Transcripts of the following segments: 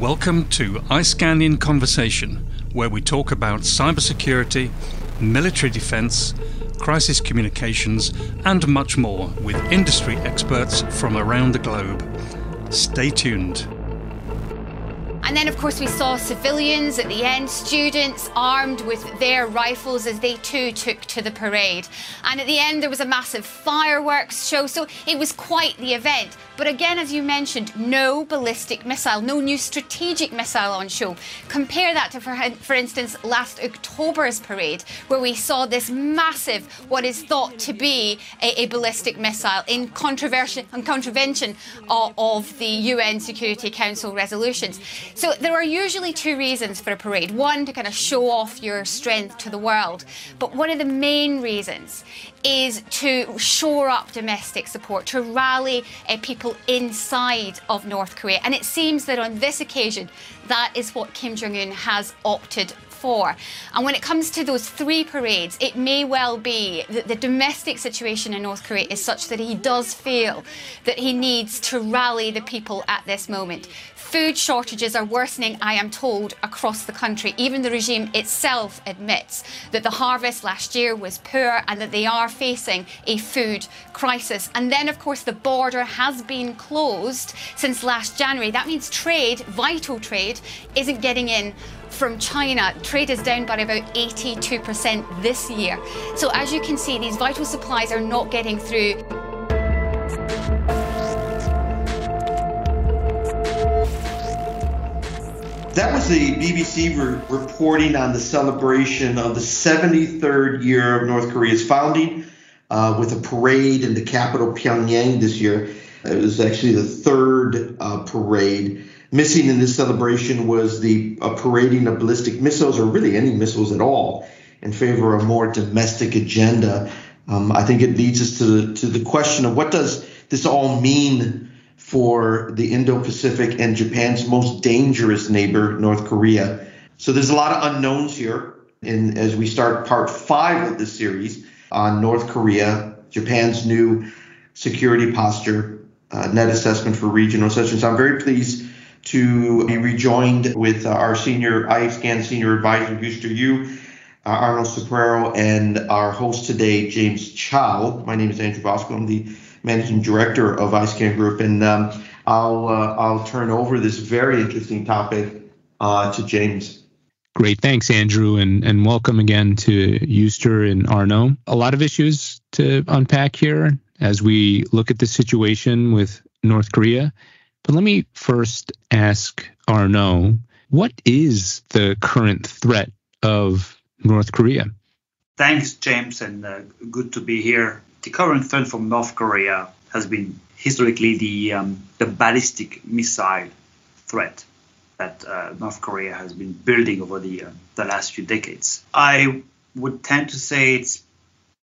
Welcome to iScan in Conversation, where we talk about cybersecurity, military defense, crisis communications, and much more with industry experts from around the globe. Stay tuned. And then, of course, we saw civilians at the end, students armed with their rifles as they too took to the parade. And at the end, there was a massive fireworks show, so it was quite the event. But again, as you mentioned, no ballistic missile, no new strategic missile on show. Compare that to, for, for instance, last October's parade, where we saw this massive, what is thought to be a, a ballistic missile in contravention, in contravention of, of the UN Security Council resolutions. So there are usually two reasons for a parade. One, to kind of show off your strength to the world. But one of the main reasons is to shore up domestic support, to rally uh, people inside of North Korea. And it seems that on this occasion, that is what Kim Jong un has opted for. And when it comes to those three parades, it may well be that the domestic situation in North Korea is such that he does feel that he needs to rally the people at this moment. Food shortages are worsening, I am told, across the country. Even the regime itself admits that the harvest last year was poor and that they are facing a food crisis. And then, of course, the border has been closed since last January. That means trade, vital trade, isn't getting in from China, trade is down by about 82% this year. So as you can see, these vital supplies are not getting through. That was the BBC re- reporting on the celebration of the 73rd year of North Korea's founding uh, with a parade in the capital Pyongyang this year. It was actually the third uh, parade. Missing in this celebration was the uh, parading of ballistic missiles, or really any missiles at all, in favor of a more domestic agenda. Um, I think it leads us to the, to the question of what does this all mean for the Indo-Pacific and Japan's most dangerous neighbor, North Korea. So there's a lot of unknowns here. And as we start part five of this series on North Korea, Japan's new security posture, uh, net assessment for regional sessions, I'm very pleased to be rejoined with our senior iScan senior advisor, Euster Yu, uh, Arnold Sobrero, and our host today, James Chow. My name is Andrew Bosco. I'm the managing director of iScan Group, and um, I'll uh, I'll turn over this very interesting topic uh, to James. Great, thanks, Andrew, and and welcome again to Euster and Arnaud. A lot of issues to unpack here as we look at the situation with North Korea. But let me first ask Arnaud, what is the current threat of North Korea? Thanks, James, and uh, good to be here the current threat from North Korea has been historically the um, the ballistic missile threat that uh, North Korea has been building over the uh, the last few decades. I would tend to say it's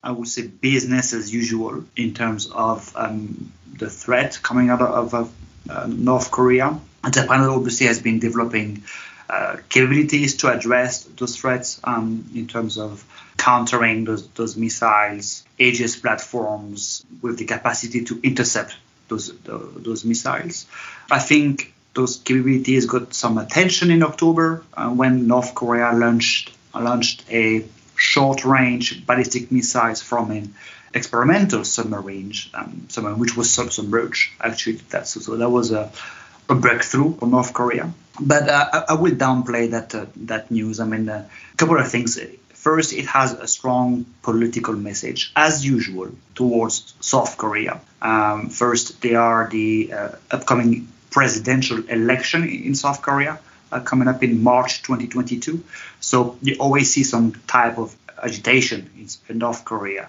I would say business as usual in terms of um, the threat coming out of, of uh, North Korea. Japan obviously has been developing uh, capabilities to address those threats um, in terms of countering those, those missiles, Aegis platforms with the capacity to intercept those, those missiles. I think those capabilities got some attention in October uh, when North Korea launched launched a short-range ballistic missiles from an experimental submarine, um, submarine which was submerged. Actually, that's so that was a a breakthrough for North Korea. But uh, I will downplay that uh, that news. I mean, a couple of things. First, it has a strong political message, as usual, towards South Korea. Um, first, they are the uh, upcoming presidential election in South Korea uh, coming up in March 2022. So you always see some type of agitation in North Korea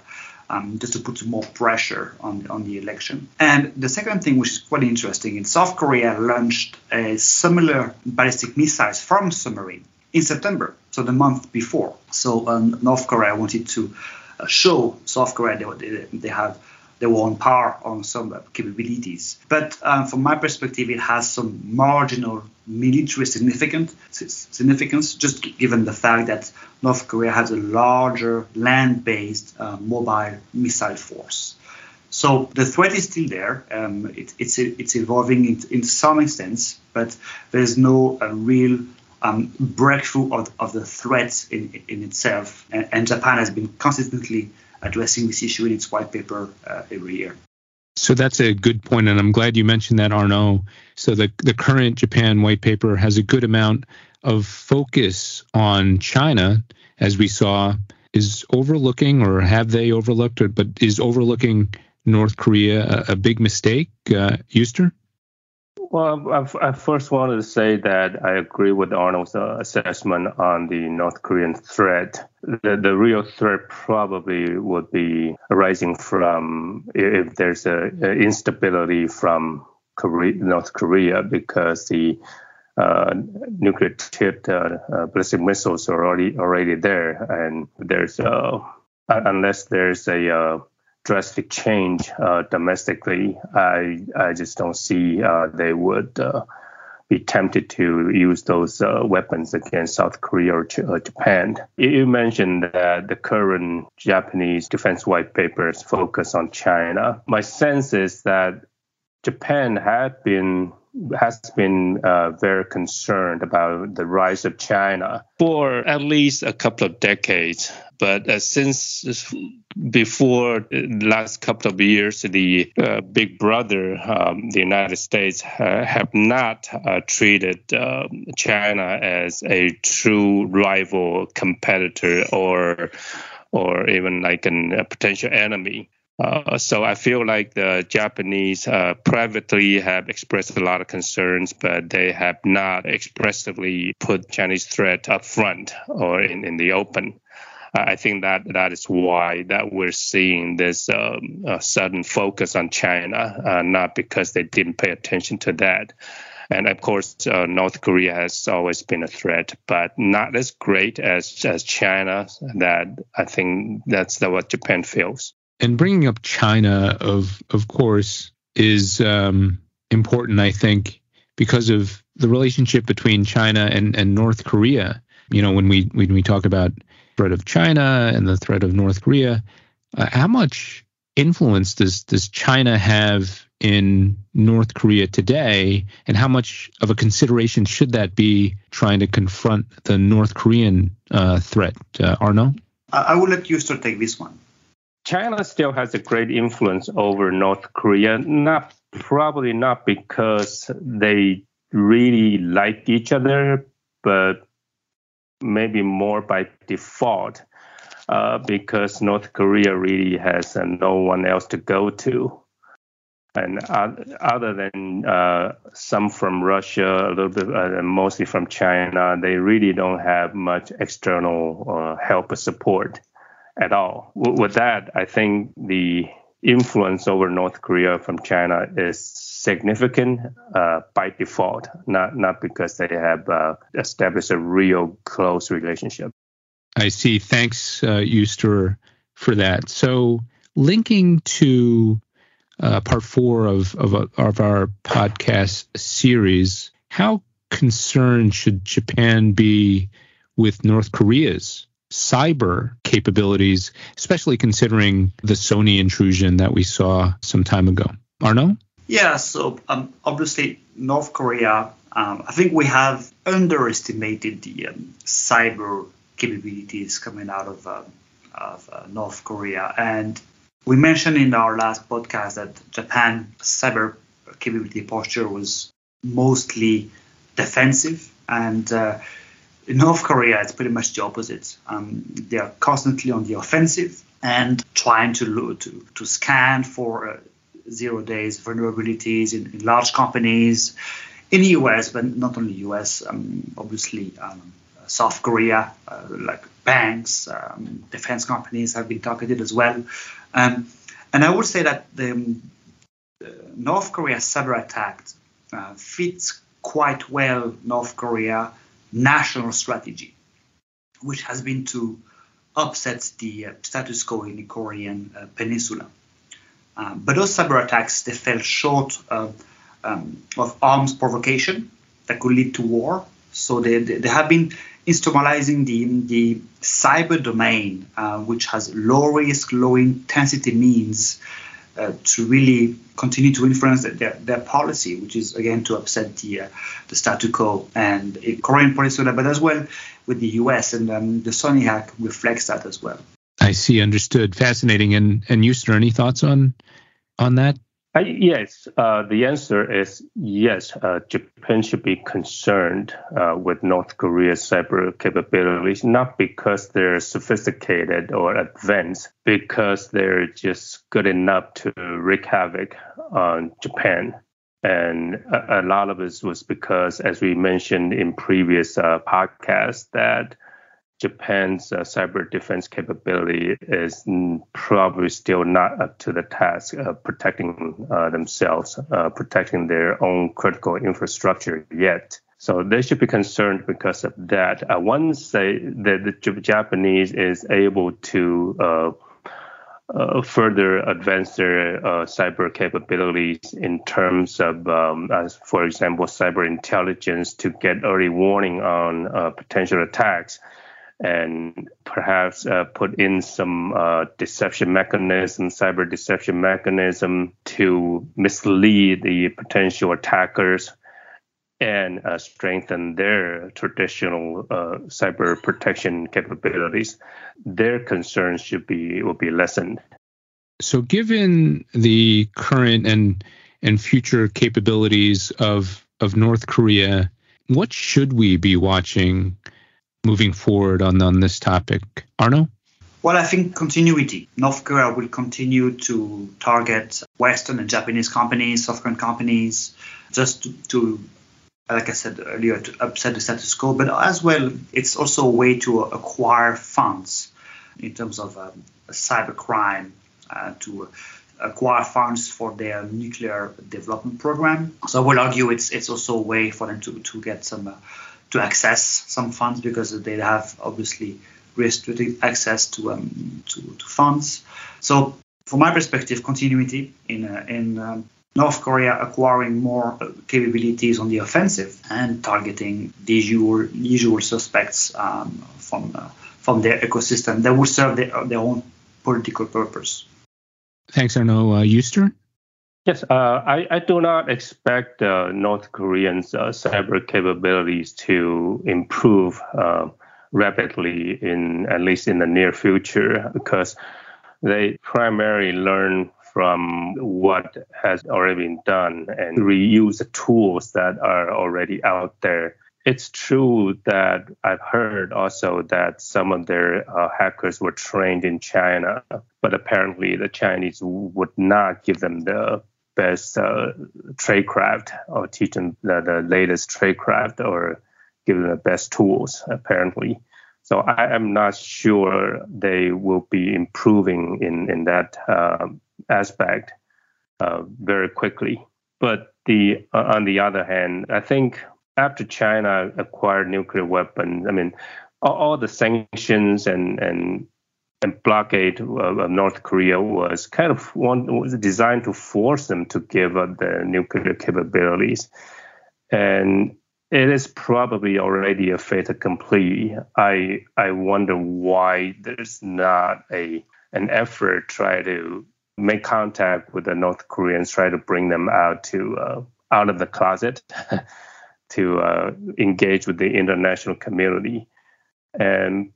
um, just to put some more pressure on, on the election. And the second thing, which is quite interesting, in South Korea launched a similar ballistic missiles from submarine in September, so the month before. So um, North Korea wanted to uh, show South Korea they, they have they were on par on some capabilities. But um, from my perspective, it has some marginal military significance, significance, just given the fact that North Korea has a larger land-based uh, mobile missile force. So the threat is still there. Um, it, it's it's evolving in, in some extent, but there's no uh, real um, breakthrough of, of the threat in, in itself. And, and, Japan has been consistently addressing this issue in its white paper uh, every year. So that's a good point, and I'm glad you mentioned that, Arnaud. So the the current Japan white paper has a good amount of focus on China, as we saw, is overlooking, or have they overlooked, or, but is overlooking North Korea a, a big mistake, uh, Euster? Well, I, I, first wanted to say that I agree with Arnold's uh, assessment on the North Korean threat. The, the real threat probably would be arising from if there's a, a instability from Korea, North Korea because the uh, nuclear tipped uh, uh, ballistic missiles are already already there, and there's uh, unless there's a uh, drastic change uh, domestically, I I just don't see uh, they would uh, be tempted to use those uh, weapons against South Korea or Japan. You mentioned that the current Japanese defense white papers focus on China. My sense is that Japan had been has been uh, very concerned about the rise of China for at least a couple of decades. But uh, since before the last couple of years, the uh, big brother, um, the United States, uh, have not uh, treated um, China as a true rival competitor or or even like an, a potential enemy. Uh, so I feel like the Japanese uh, privately have expressed a lot of concerns, but they have not expressively put Chinese threat up front or in, in the open. I think that that is why that we're seeing this um, uh, sudden focus on China, uh, not because they didn't pay attention to that. And of course, uh, North Korea has always been a threat, but not as great as as China. That I think that's the, what Japan feels. And bringing up China, of of course, is um, important. I think because of the relationship between China and, and North Korea. You know, when we when we talk about threat of China and the threat of North Korea, uh, how much influence does does China have in North Korea today, and how much of a consideration should that be trying to confront the North Korean uh, threat? Uh, Arnaud, I will let you start take this one. China still has a great influence over North Korea, not probably not because they really like each other, but maybe more by default, uh, because North Korea really has uh, no one else to go to. And uh, other than uh, some from Russia, a little bit, uh, mostly from China, they really don't have much external uh, help or support at all. With that, I think the influence over North Korea from China is significant uh, by default, not not because they have uh, established a real close relationship. I see. Thanks, uh, Euster, for that. So linking to uh, part four of, of of our podcast series, how concerned should Japan be with North Korea's cyber capabilities, especially considering the Sony intrusion that we saw some time ago. Arnaud? Yeah, so um, obviously, North Korea, um, I think we have underestimated the um, cyber capabilities coming out of, uh, of uh, North Korea. And we mentioned in our last podcast that Japan cyber capability posture was mostly defensive and uh, in North Korea, it's pretty much the opposite. Um, they are constantly on the offensive and trying to to, to scan for uh, zero days vulnerabilities in, in, large companies in the US, but not only US. Um, obviously, um, South Korea, uh, like banks, um, defense companies have been targeted as well. Um, and I would say that the, the North Korea cyber attack uh, fits quite well North Korea national strategy, which has been to upset the uh, status quo in the Korean uh, peninsula. Um, but those cyber attacks, they fell short of, um, of arms provocation that could lead to war. So they, they have been instrumentalizing the, the cyber domain, uh, which has low risk, low intensity means uh, to really continue to influence their, their policy, which is again to upset the uh, the status quo and Korean policy, but as well with the U.S. and um, the Sony hack reflects that as well. I see. Understood. Fascinating. And and Euster, any thoughts on on that? Uh, yes, uh, the answer is yes. Uh, Japan should be concerned uh, with North Korea's cyber capabilities, not because they're sophisticated or advanced, because they're just good enough to wreak havoc on Japan. And a, a lot of this was because, as we mentioned in previous uh, podcasts, that Japan's uh, cyber defense capability is probably still not up to the task of protecting uh, themselves, uh, protecting their own critical infrastructure yet. So they should be concerned because of that. Uh, once the, the Japanese is able to uh, uh, further advance their cyber capabilities in terms of, um, as for example, cyber intelligence to get early warning on potential attacks and perhaps uh, put in some uh, deception mechanism, cyber deception mechanism to mislead the potential attackers and uh, strengthen their traditional uh, cyber protection capabilities. Their concerns should be will be lessened. So, given the current and and future capabilities of of North Korea, what should we be watching? Moving forward on, on this topic? Arnaud? Well, I think continuity. North Korea will continue to target Western and Japanese companies, software companies, just to, to, like I said earlier, to upset the status quo. But as well, it's also a way to acquire funds in terms of um, cybercrime, uh, to acquire funds for their nuclear development program. So I will argue it's it's also a way for them to, to get some uh, to access some funds because they have obviously restricted access to um, to, to, funds. So, from my perspective, continuity in uh, in um, North Korea acquiring more uh, capabilities on the offensive and targeting the usual usual suspects um, from uh, from their ecosystem that will serve their, their own political purpose. Thanks, Arnaud. Uh, Euster? Yes, uh, I, I, do not expect uh, North Koreans' uh, cyber capabilities to improve uh, rapidly in at least in the near future because they primarily learn from what has already been done and reuse the tools that are already out there. It's true that I've heard also that some of their uh, hackers were trained in China, but apparently the Chinese would not give them the best uh, tradecraft or teach them the, the latest tradecraft or give them the best tools apparently so I am not sure they will be improving in in that uh, aspect uh, very quickly. But the uh, on the other hand, I think after China acquired nuclear weapons, I mean, all, all the sanctions and and and blockade of North Korea was kind of one was designed to force them to give up their nuclear capabilities, and it is probably already a fait accompli. I I wonder why there's not a an effort try to make contact with the North Koreans, try to bring them out to uh, out of the closet, to uh, engage with the international community, and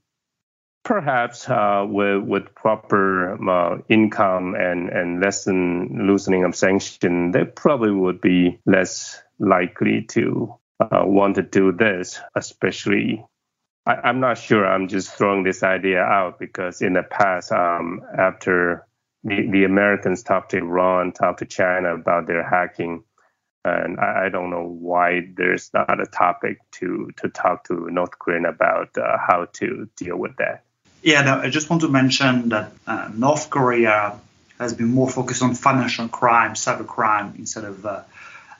perhaps uh, with with proper uh, income and and lessen loosening of sanction, they probably would be less likely to uh, want to do this, especially. I, am not sure. I'm just throwing this idea out because in the past, um, after the, the Americans talked to Iran, talked to China about their hacking, and I, I, don't know why there's not a topic to to talk to North Korea about uh, how to deal with that. Yeah, no, I just want to mention that uh, North Korea has been more focused on financial crime, cyber crime, instead of uh,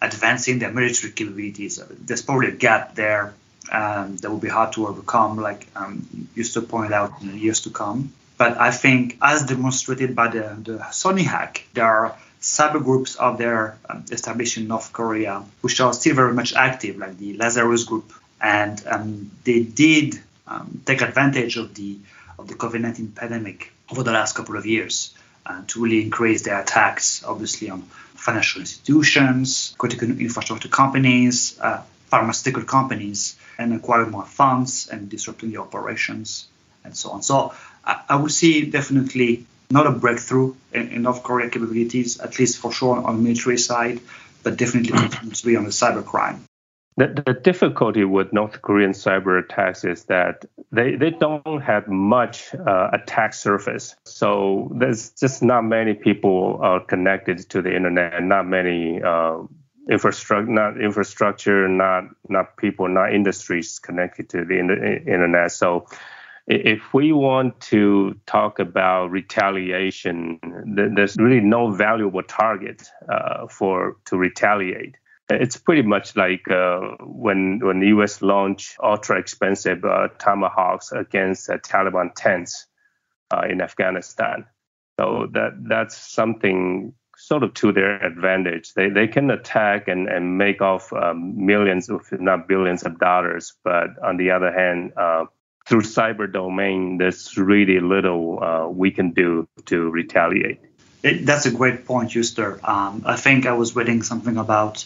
advancing their military capabilities. There's probably a gap there um, that will be hard to overcome, like um, Euster point out in the years to come. But I think, as demonstrated by the, the Sony hack, there are cyber groups out there um, established in North Korea which are still very much active, like the Lazarus Group, and um, they did um, take advantage of the of the COVID-19 pandemic over the last couple of years uh, to really increase their attacks, obviously, on financial institutions, critical infrastructure companies, uh, pharmaceutical companies, and acquiring more funds and disrupting the operations and so on. So I, I would see definitely not a breakthrough in, in, North Korea capabilities, at least for sure on the military side, but definitely to be on the cybercrime. The, the difficulty with North Korean cyber attacks is that they, they don't have much uh, attack surface. So there's just not many people uh, connected to the internet, not many uh, infrastructure, not infrastructure, not not people, not industries connected to the internet. So if we want to talk about retaliation, there's really no valuable target uh, for to retaliate. It's pretty much like uh, when when the U.S. launched ultra expensive uh, tomahawks against uh, Taliban tents uh, in Afghanistan. So that that's something sort of to their advantage. They they can attack and, and make off um, millions, if not billions, of dollars. But on the other hand, uh, through cyber domain, there's really little we can do to retaliate. It, that's a great point, Euster. Um, I think I was reading something about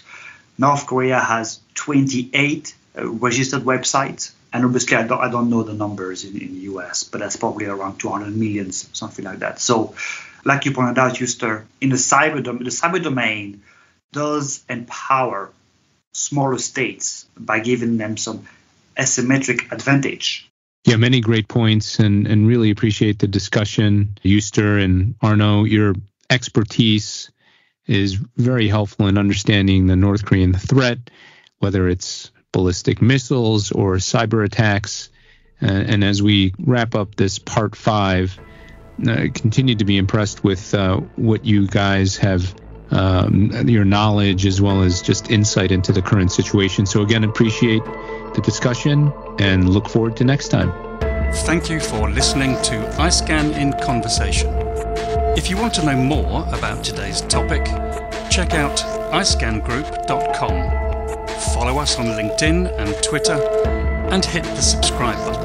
North Korea has 28 uh, registered websites. And obviously, I don't, I don't know the numbers in, in the US, but that's probably around 200 millions, something like that. So, like you pointed out, Euster, in the cyber, dom- the cyber domain does empower smaller states by giving them some asymmetric advantage. Yeah, many great points and, and really appreciate the discussion. Euster and Arnaud, your expertise is very helpful in understanding the North Korean threat, whether it's ballistic missiles or cyber attacks. Uh, and as we wrap up this part five, uh, continue to be impressed with uh, what you guys have, um, your knowledge as well as just insight into the current situation. So, again, appreciate the discussion and look forward to next time. Thank you for listening to iScan in Conversation. If you want to know more about today's topic, check out iscangroup.com. Follow us on LinkedIn and Twitter, and hit the subscribe button.